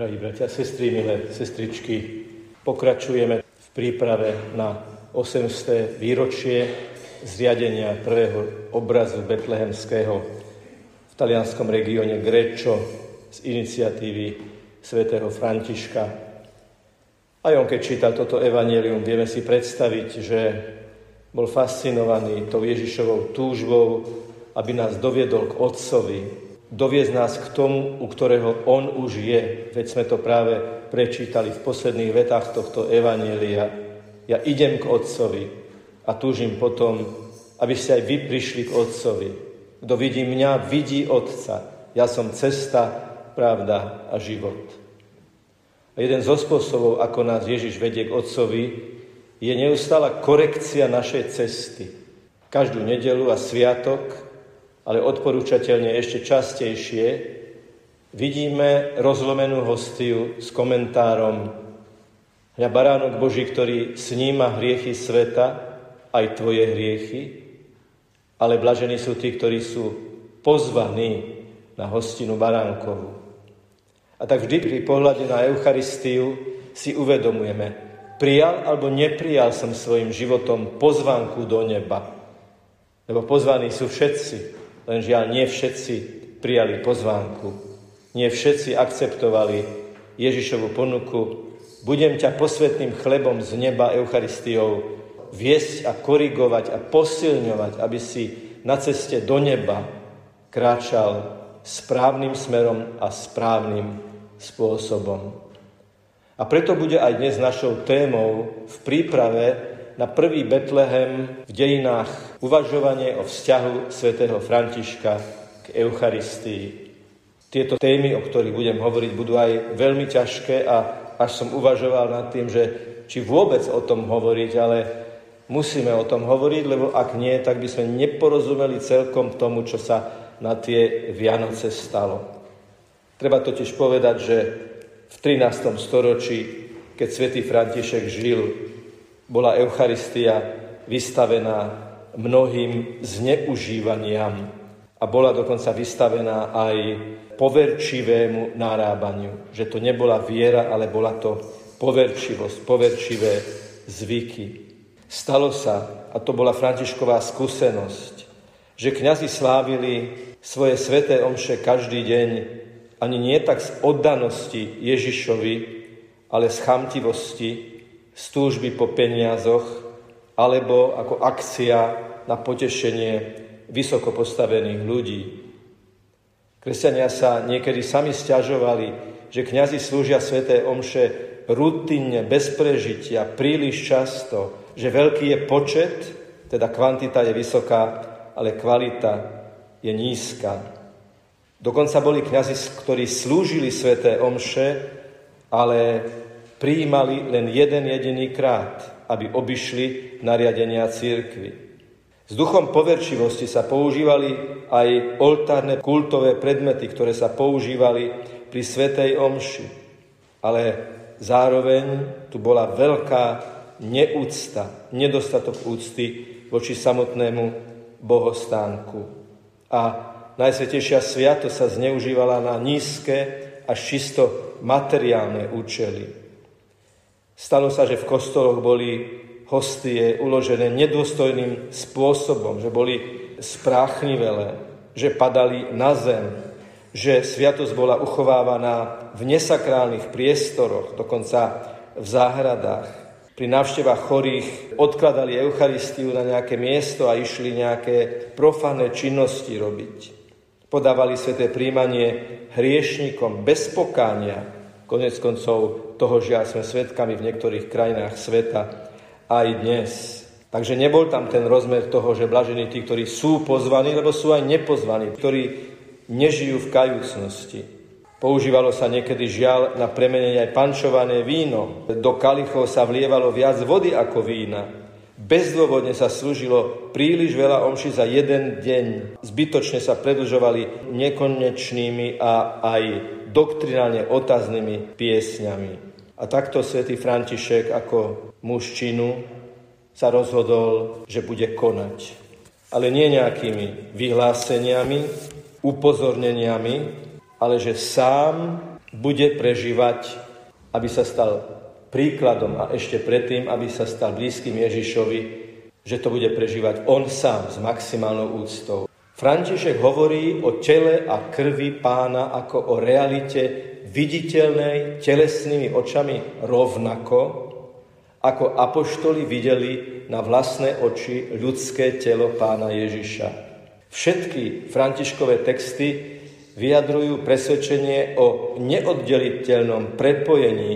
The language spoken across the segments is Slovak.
Drahí bratia, sestry, milé sestričky, pokračujeme v príprave na 800. výročie zriadenia prvého obrazu betlehemského v talianskom regióne Grečo z iniciatívy svätého Františka. Aj on, keď čítal toto evanelium, vieme si predstaviť, že bol fascinovaný tou Ježišovou túžbou, aby nás doviedol k Otcovi, doviezť nás k tomu, u ktorého On už je. Veď sme to práve prečítali v posledných vetách tohto Evanielia. Ja idem k Otcovi a túžim potom, aby ste aj vy prišli k Otcovi. Kto vidí mňa, vidí Otca. Ja som cesta, pravda a život. A jeden zo spôsobov, ako nás Ježiš vedie k Otcovi, je neustála korekcia našej cesty. Každú nedelu a sviatok ale odporúčateľne ešte častejšie, vidíme rozlomenú hostiu s komentárom Hľa baránok Boží, ktorý sníma hriechy sveta, aj tvoje hriechy, ale blažení sú tí, ktorí sú pozvaní na hostinu baránkovú. A tak vždy pri pohľade na Eucharistiu si uvedomujeme, prijal alebo neprijal som svojim životom pozvanku do neba. Lebo pozvaní sú všetci, len žiaľ, nie všetci prijali pozvánku. Nie všetci akceptovali Ježišovu ponuku. Budem ťa posvetným chlebom z neba Eucharistiou viesť a korigovať a posilňovať, aby si na ceste do neba kráčal správnym smerom a správnym spôsobom. A preto bude aj dnes našou témou v príprave na prvý Betlehem v dejinách uvažovanie o vzťahu svätého Františka k Eucharistii. Tieto témy, o ktorých budem hovoriť, budú aj veľmi ťažké a až som uvažoval nad tým, že či vôbec o tom hovoriť, ale musíme o tom hovoriť, lebo ak nie, tak by sme neporozumeli celkom tomu, čo sa na tie Vianoce stalo. Treba totiž povedať, že v 13. storočí, keď svätý František žil, bola Eucharistia vystavená mnohým zneužívaniam a bola dokonca vystavená aj poverčivému narábaniu. Že to nebola viera, ale bola to poverčivosť, poverčivé zvyky. Stalo sa, a to bola Františková skúsenosť, že kňazi slávili svoje sveté omše každý deň ani nie tak z oddanosti Ježišovi, ale z chamtivosti z túžby po peniazoch alebo ako akcia na potešenie vysoko postavených ľudí. Kresťania sa niekedy sami stiažovali, že kňazi slúžia sveté omše rutinne, bez prežitia, príliš často, že veľký je počet, teda kvantita je vysoká, ale kvalita je nízka. Dokonca boli kňazi, ktorí slúžili sveté omše, ale prijímali len jeden jediný krát, aby obišli nariadenia církvy. S duchom poverčivosti sa používali aj oltárne kultové predmety, ktoré sa používali pri Svetej Omši. Ale zároveň tu bola veľká neúcta, nedostatok úcty voči samotnému bohostánku. A Najsvetejšia sviato sa zneužívala na nízke až čisto materiálne účely. Stalo sa, že v kostoloch boli hostie uložené nedôstojným spôsobom, že boli spráchnivelé, že padali na zem, že sviatosť bola uchovávaná v nesakrálnych priestoroch, dokonca v záhradách. Pri návštevách chorých odkladali Eucharistiu na nejaké miesto a išli nejaké profané činnosti robiť. Podávali sveté príjmanie hriešnikom bez pokánia, Konec koncov toho žiaľ sme svetkami v niektorých krajinách sveta aj dnes. Takže nebol tam ten rozmer toho, že blažení tí, ktorí sú pozvaní, lebo sú aj nepozvaní, ktorí nežijú v kajúcnosti. Používalo sa niekedy žiaľ na premenenie aj pančované víno. Do kalichov sa vlievalo viac vody ako vína. Bezdôvodne sa slúžilo príliš veľa omši za jeden deň. Zbytočne sa predlžovali nekonečnými a aj doktrinálne otáznými piesňami. A takto svätý František ako muž činu sa rozhodol, že bude konať. Ale nie nejakými vyhláseniami, upozorneniami, ale že sám bude prežívať, aby sa stal príkladom a ešte predtým, aby sa stal blízkym Ježišovi, že to bude prežívať on sám s maximálnou úctou. František hovorí o tele a krvi pána ako o realite viditeľnej telesnými očami rovnako, ako apoštoli videli na vlastné oči ľudské telo pána Ježiša. Všetky Františkové texty vyjadrujú presvedčenie o neoddeliteľnom prepojení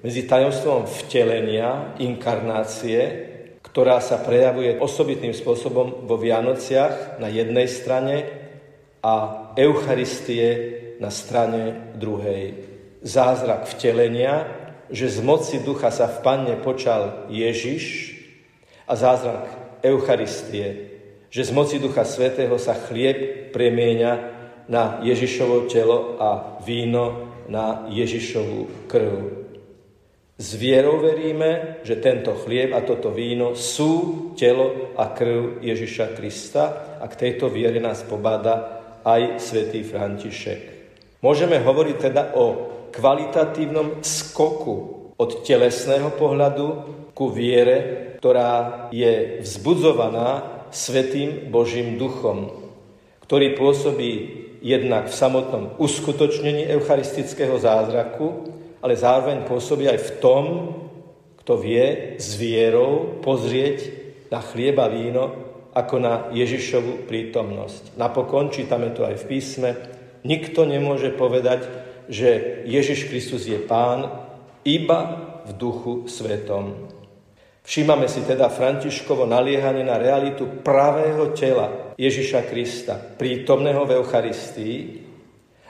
medzi tajomstvom vtelenia, inkarnácie ktorá sa prejavuje osobitným spôsobom vo Vianociach na jednej strane a Eucharistie na strane druhej. Zázrak vtelenia, že z moci ducha sa v panne počal Ježiš a zázrak Eucharistie, že z moci ducha svätého sa chlieb premieňa na Ježišovo telo a víno na Ježišovú krv. S vierou veríme, že tento chlieb a toto víno sú telo a krv Ježiša Krista a k tejto viere nás pobáda aj svätý František. Môžeme hovoriť teda o kvalitatívnom skoku od telesného pohľadu ku viere, ktorá je vzbudzovaná svetým Božím duchom, ktorý pôsobí jednak v samotnom uskutočnení eucharistického zázraku, ale zároveň pôsobí aj v tom, kto vie s vierou pozrieť na chlieba víno ako na Ježišovú prítomnosť. Napokon, čítame to aj v písme, nikto nemôže povedať, že Ježiš Kristus je pán iba v duchu svetom. Všímame si teda Františkovo naliehanie na realitu pravého tela Ježiša Krista, prítomného v Eucharistii,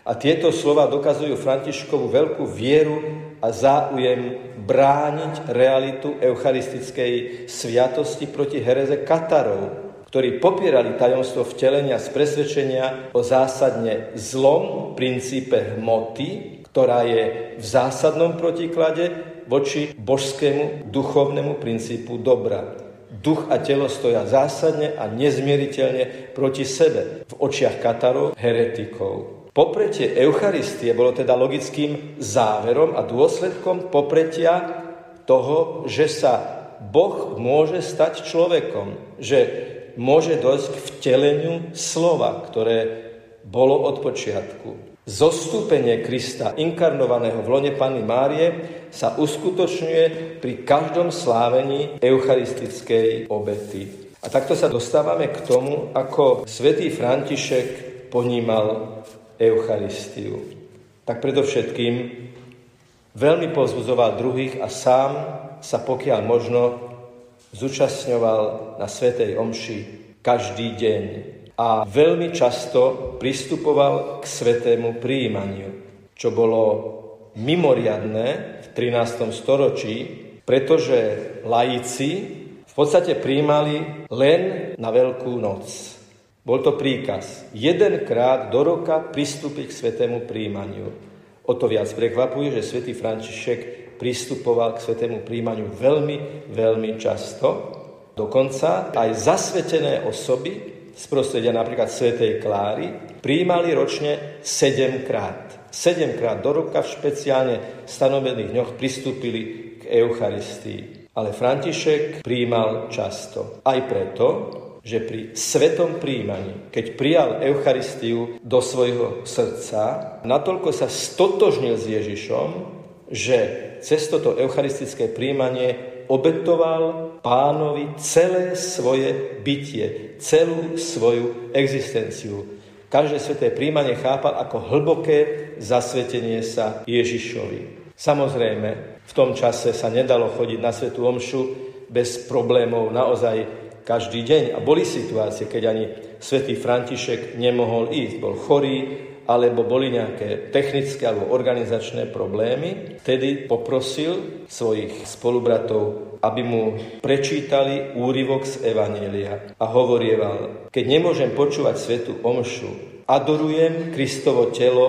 a tieto slova dokazujú Františkovu veľkú vieru a záujem brániť realitu eucharistickej sviatosti proti hereze Katarov, ktorí popierali tajomstvo vtelenia z presvedčenia o zásadne zlom princípe hmoty, ktorá je v zásadnom protiklade voči božskému duchovnému princípu dobra. Duch a telo stoja zásadne a nezmieriteľne proti sebe v očiach Katarov, heretikov. Popretie Eucharistie bolo teda logickým záverom a dôsledkom popretia toho, že sa Boh môže stať človekom, že môže dojsť k vteleniu slova, ktoré bolo od počiatku. Zostúpenie Krista, inkarnovaného v lone Panny Márie, sa uskutočňuje pri každom slávení eucharistickej obety. A takto sa dostávame k tomu, ako svätý František ponímal Eucharistiu. Tak predovšetkým veľmi pozbudzoval druhých a sám sa pokiaľ možno zúčastňoval na Svetej Omši každý deň a veľmi často pristupoval k svetému príjmaniu, čo bolo mimoriadné v 13. storočí, pretože laici v podstate príjmali len na Veľkú noc. Bol to príkaz. Jedenkrát do roka pristúpiť k svetému príjmaniu. O to viac prekvapuje, že svätý František pristupoval k svetému príjmaniu veľmi, veľmi často. Dokonca aj zasvetené osoby z prostredia napríklad svätej Kláry príjmali ročne sedemkrát. Sedemkrát do roka v špeciálne stanovených dňoch pristúpili k Eucharistii. Ale František príjmal často. Aj preto, že pri svetom príjmaní, keď prijal Eucharistiu do svojho srdca, natoľko sa stotožnil s Ježišom, že cez toto eucharistické príjmanie obetoval pánovi celé svoje bytie, celú svoju existenciu. Každé sveté príjmanie chápal ako hlboké zasvetenie sa Ježišovi. Samozrejme, v tom čase sa nedalo chodiť na svetú omšu bez problémov naozaj každý deň. A boli situácie, keď ani svätý František nemohol ísť, bol chorý, alebo boli nejaké technické alebo organizačné problémy, vtedy poprosil svojich spolubratov, aby mu prečítali úryvok z Evanielia a hovorieval, keď nemôžem počúvať svetu omšu, adorujem Kristovo telo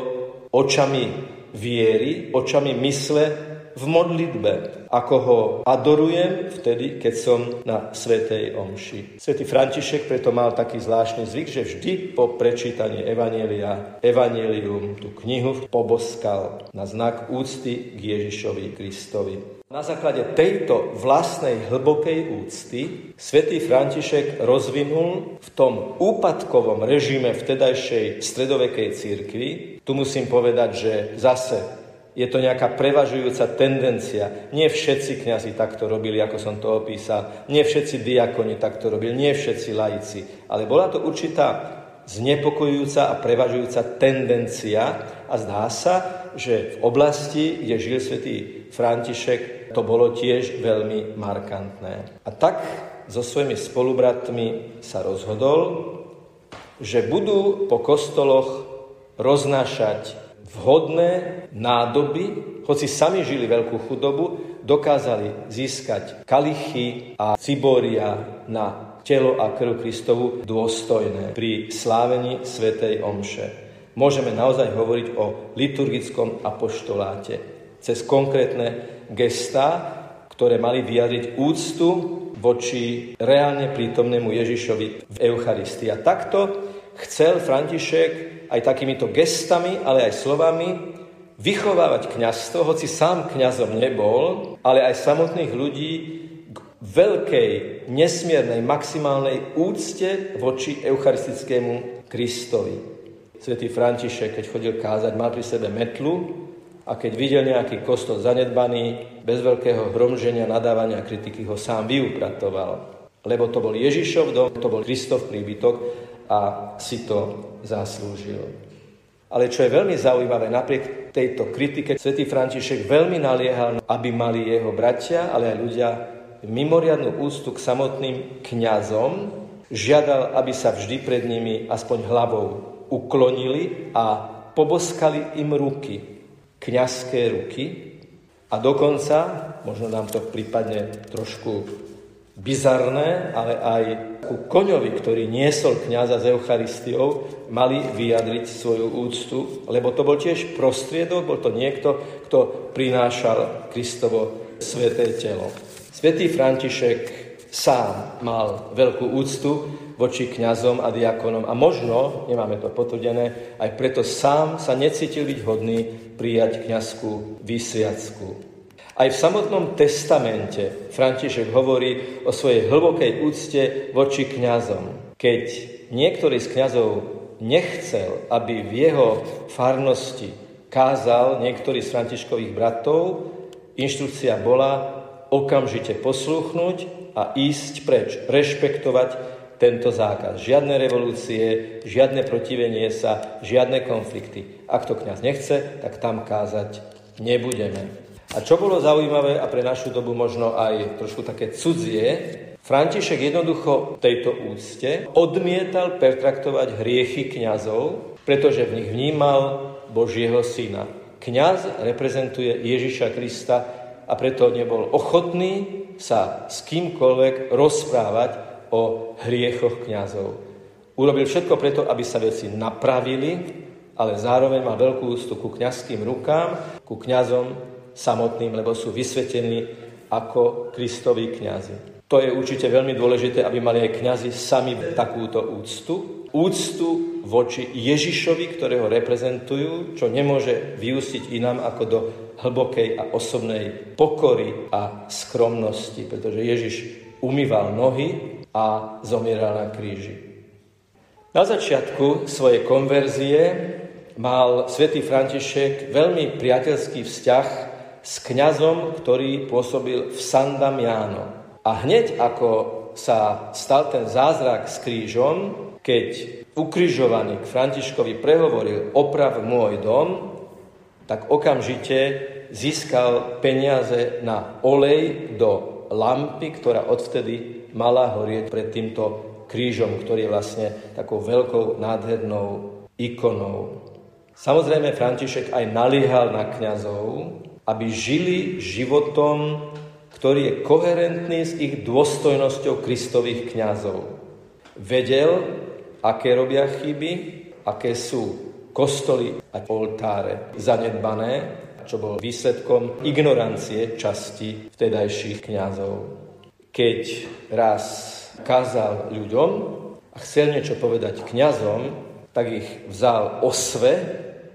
očami viery, očami mysle v modlitbe, ako ho adorujem vtedy, keď som na Svetej Omši. Svetý František preto mal taký zvláštny zvyk, že vždy po prečítaní Evanielia, Evanielium, tú knihu poboskal na znak úcty k Ježišovi Kristovi. Na základe tejto vlastnej hlbokej úcty svätý František rozvinul v tom úpadkovom režime vtedajšej stredovekej církvy, tu musím povedať, že zase je to nejaká prevažujúca tendencia. Nie všetci kňazi takto robili, ako som to opísal. Nie všetci diakoni takto robili, nie všetci laici. Ale bola to určitá znepokojujúca a prevažujúca tendencia a zdá sa, že v oblasti, kde žil svätý František, to bolo tiež veľmi markantné. A tak so svojimi spolubratmi sa rozhodol, že budú po kostoloch roznášať vhodné nádoby, hoci sami žili veľkú chudobu, dokázali získať kalichy a ciboria na telo a krv Kristovu dôstojné pri slávení Svetej Omše. Môžeme naozaj hovoriť o liturgickom apoštoláte cez konkrétne gestá, ktoré mali vyjadriť úctu voči reálne prítomnému Ježišovi v Eucharistii. A takto chcel František aj takýmito gestami, ale aj slovami vychovávať kňazstvo, hoci sám kňazom nebol, ale aj samotných ľudí k veľkej, nesmiernej, maximálnej úcte voči eucharistickému Kristovi. Svetý František, keď chodil kázať, mal pri sebe metlu a keď videl nejaký kostol zanedbaný, bez veľkého hromženia, nadávania a kritiky ho sám vyupratoval. Lebo to bol Ježišov dom, to bol Kristov príbytok a si to zaslúžil. Ale čo je veľmi zaujímavé, napriek tejto kritike svätý František veľmi naliehal, aby mali jeho bratia, ale aj ľudia mimoriadnú ústu k samotným kňazom, žiadal, aby sa vždy pred nimi aspoň hlavou uklonili a poboskali im ruky, kňazské ruky a dokonca, možno nám to prípadne trošku bizarné, ale aj ku koňovi, ktorý niesol kniaza z Eucharistiou, mali vyjadriť svoju úctu, lebo to bol tiež prostriedok, bol to niekto, kto prinášal Kristovo sveté telo. Svetý František sám mal veľkú úctu voči kňazom a diakonom a možno, nemáme to potvrdené, aj preto sám sa necítil byť hodný prijať kňazskú vysviacku. Aj v samotnom testamente František hovorí o svojej hlbokej úcte voči kňazom. Keď niektorý z kňazov nechcel, aby v jeho farnosti kázal niektorý z Františkových bratov, inštrukcia bola okamžite posluchnúť a ísť preč, rešpektovať tento zákaz. Žiadne revolúcie, žiadne protivenie sa, žiadne konflikty. Ak to kňaz nechce, tak tam kázať nebudeme. A čo bolo zaujímavé a pre našu dobu možno aj trošku také cudzie, František jednoducho tejto úcte odmietal pertraktovať hriechy kňazov, pretože v nich vnímal Božieho syna. Kňaz reprezentuje Ježiša Krista a preto nebol ochotný sa s kýmkoľvek rozprávať o hriechoch kňazov. Urobil všetko preto, aby sa veci napravili, ale zároveň mal veľkú ústu ku kňazským rukám, ku kňazom, samotným, lebo sú vysvetení ako Kristoví kňazi. To je určite veľmi dôležité, aby mali aj kňazi sami takúto úctu. Úctu voči Ježišovi, ktorého reprezentujú, čo nemôže vyústiť inám ako do hlbokej a osobnej pokory a skromnosti, pretože Ježiš umýval nohy a zomieral na kríži. Na začiatku svojej konverzie mal svätý František veľmi priateľský vzťah s kňazom, ktorý pôsobil v San Damiano. A hneď ako sa stal ten zázrak s krížom, keď ukrižovaný k Františkovi prehovoril oprav môj dom, tak okamžite získal peniaze na olej do lampy, ktorá odvtedy mala horieť pred týmto krížom, ktorý je vlastne takou veľkou nádhernou ikonou. Samozrejme, František aj naliehal na kňazov, aby žili životom, ktorý je koherentný s ich dôstojnosťou Kristových kňazov. Vedel, aké robia chyby, aké sú kostoly a oltáre zanedbané. čo bol výsledkom ignorancie časti vtedajších kňazov. Keď raz kázal ľuďom a chcel niečo povedať kňazom, tak ich vzal osve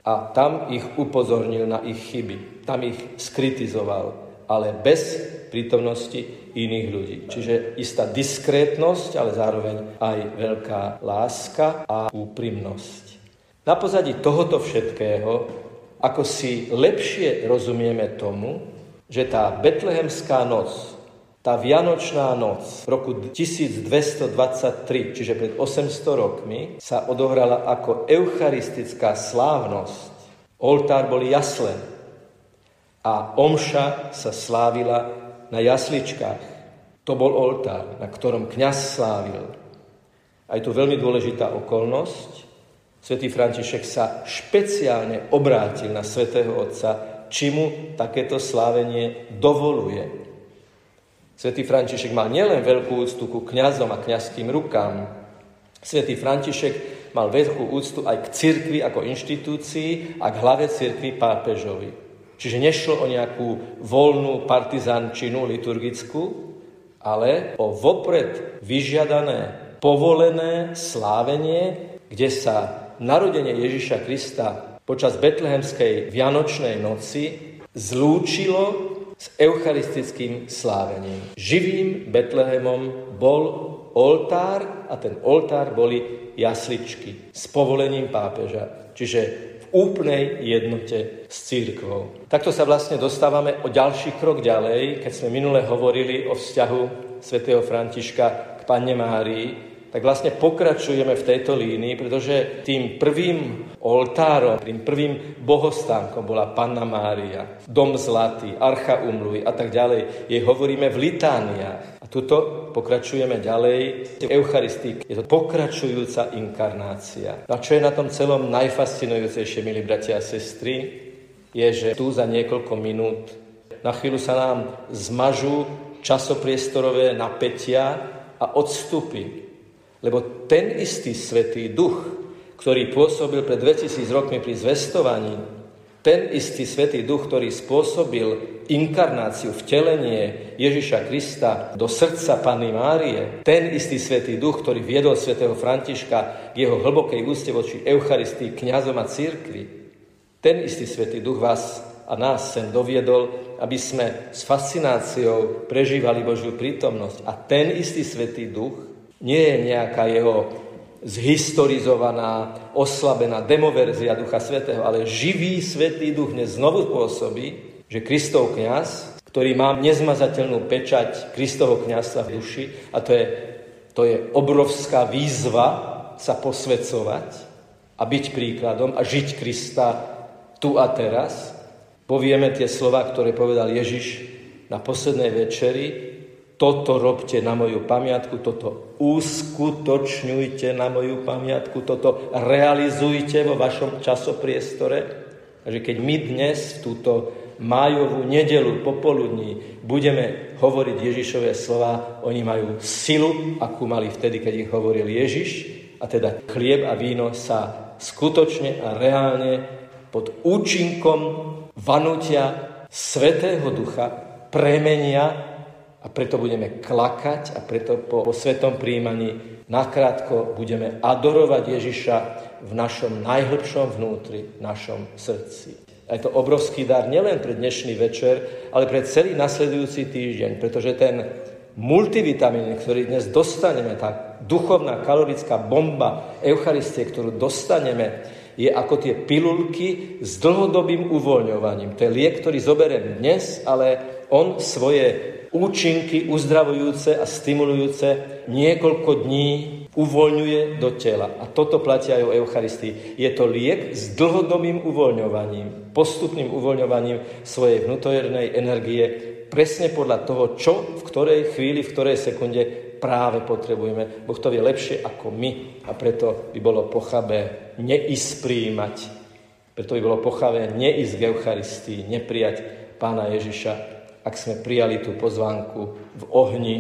a tam ich upozornil na ich chyby. Tam ich skritizoval, ale bez prítomnosti iných ľudí. Čiže istá diskrétnosť, ale zároveň aj veľká láska a úprimnosť. Na pozadí tohoto všetkého, ako si lepšie rozumieme tomu, že tá betlehemská noc, tá Vianočná noc v roku 1223, čiže pred 800 rokmi, sa odohrala ako eucharistická slávnosť. Oltár boli jasle a omša sa slávila na jasličkách. To bol oltár, na ktorom kňaz slávil. A je tu veľmi dôležitá okolnosť, Svetý František sa špeciálne obrátil na svätého Otca, či mu takéto slávenie dovoluje. Svetý František mal nielen veľkú úctu ku kňazom a kňazským rukám. Svetý František mal veľkú úctu aj k cirkvi ako inštitúcii a k hlave cirkvi pápežovi. Čiže nešlo o nejakú voľnú partizančinu liturgickú, ale o vopred vyžiadané, povolené slávenie, kde sa narodenie Ježiša Krista počas betlehemskej Vianočnej noci zlúčilo s eucharistickým slávením. Živým Betlehemom bol oltár a ten oltár boli jasličky s povolením pápeža. Čiže v úplnej jednote s církvou. Takto sa vlastne dostávame o ďalší krok ďalej, keď sme minule hovorili o vzťahu svätého Františka k Panne Márii, tak vlastne pokračujeme v tejto línii, pretože tým prvým oltárom, tým prvým bohostánkom bola Panna Mária, Dom Zlatý, Archa Umluj a tak ďalej. Jej hovoríme v litániách. A tuto pokračujeme ďalej v Eucharistii. Je to pokračujúca inkarnácia. A čo je na tom celom najfascinujúcejšie, milí bratia a sestry, je, že tu za niekoľko minút na chvíľu sa nám zmažú časopriestorové napätia a odstupy lebo ten istý Svetý Duch, ktorý pôsobil pred 2000 rokmi pri zvestovaní, ten istý Svetý Duch, ktorý spôsobil inkarnáciu, vtelenie Ježiša Krista do srdca Panny Márie, ten istý Svetý Duch, ktorý viedol svätého Františka k jeho hlbokej úste voči Eucharistii, kňazom a církvi, ten istý Svetý Duch vás a nás sem doviedol, aby sme s fascináciou prežívali Božiu prítomnosť. A ten istý Svetý Duch nie je nejaká jeho zhistorizovaná, oslabená demoverzia Ducha Svetého, ale živý Svetý Duch dnes znovu pôsobí, že Kristov kniaz, ktorý má nezmazateľnú pečať Kristovho kniazstva v duši, a to je, to je obrovská výzva sa posvedcovať a byť príkladom a žiť Krista tu a teraz, povieme tie slova, ktoré povedal Ježiš na poslednej večeri, toto robte na moju pamiatku, toto uskutočňujte na moju pamiatku, toto realizujte vo vašom časopriestore. A že keď my dnes túto májovú nedelu popoludní budeme hovoriť Ježišové slova, oni majú silu, akú mali vtedy, keď ich hovoril Ježiš. A teda chlieb a víno sa skutočne a reálne pod účinkom vanutia Svetého Ducha premenia a preto budeme klakať a preto po, po svetom príjmaní nakrátko budeme adorovať Ježiša v našom najhlbšom vnútri, v našom srdci. A je to obrovský dar nielen pre dnešný večer, ale pre celý nasledujúci týždeň, pretože ten multivitamín, ktorý dnes dostaneme, tá duchovná kalorická bomba Eucharistie, ktorú dostaneme, je ako tie pilulky s dlhodobým uvoľňovaním. To je liek, ktorý zoberiem dnes, ale on svoje účinky uzdravujúce a stimulujúce niekoľko dní uvoľňuje do tela. A toto platia aj o Eucharistii. Je to liek s dlhodobým uvoľňovaním, postupným uvoľňovaním svojej vnútornej energie, presne podľa toho, čo v ktorej chvíli, v ktorej sekunde práve potrebujeme. Boh to vie lepšie ako my a preto by bolo pochabé neísť príjmať. Preto by bolo pochabé neísť k Eucharistii, neprijať Pána Ježiša ak sme prijali tú pozvánku v ohni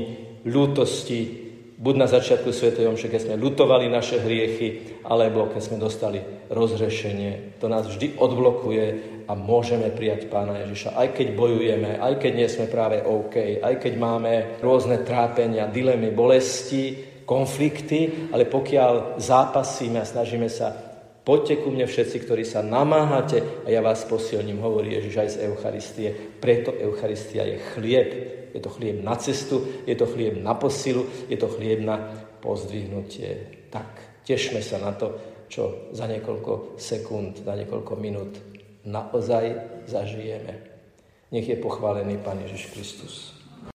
ľútosti, buď na začiatku Sv. Omše, keď sme lutovali naše hriechy, alebo keď sme dostali rozrešenie. To nás vždy odblokuje a môžeme prijať Pána Ježiša. Aj keď bojujeme, aj keď nie sme práve OK, aj keď máme rôzne trápenia, dilemy, bolesti, konflikty, ale pokiaľ zápasíme a snažíme sa, poďte ku mne všetci, ktorí sa namáhate a ja vás posilním, hovorí Ježiš aj z Eucharistie. Preto Eucharistia je chlieb. Je to chlieb na cestu, je to chlieb na posilu, je to chlieb na pozdvihnutie. Tak, tešme sa na to, čo za niekoľko sekúnd, za niekoľko minút naozaj zažijeme. Nech je pochválený Pán Ježiš Kristus.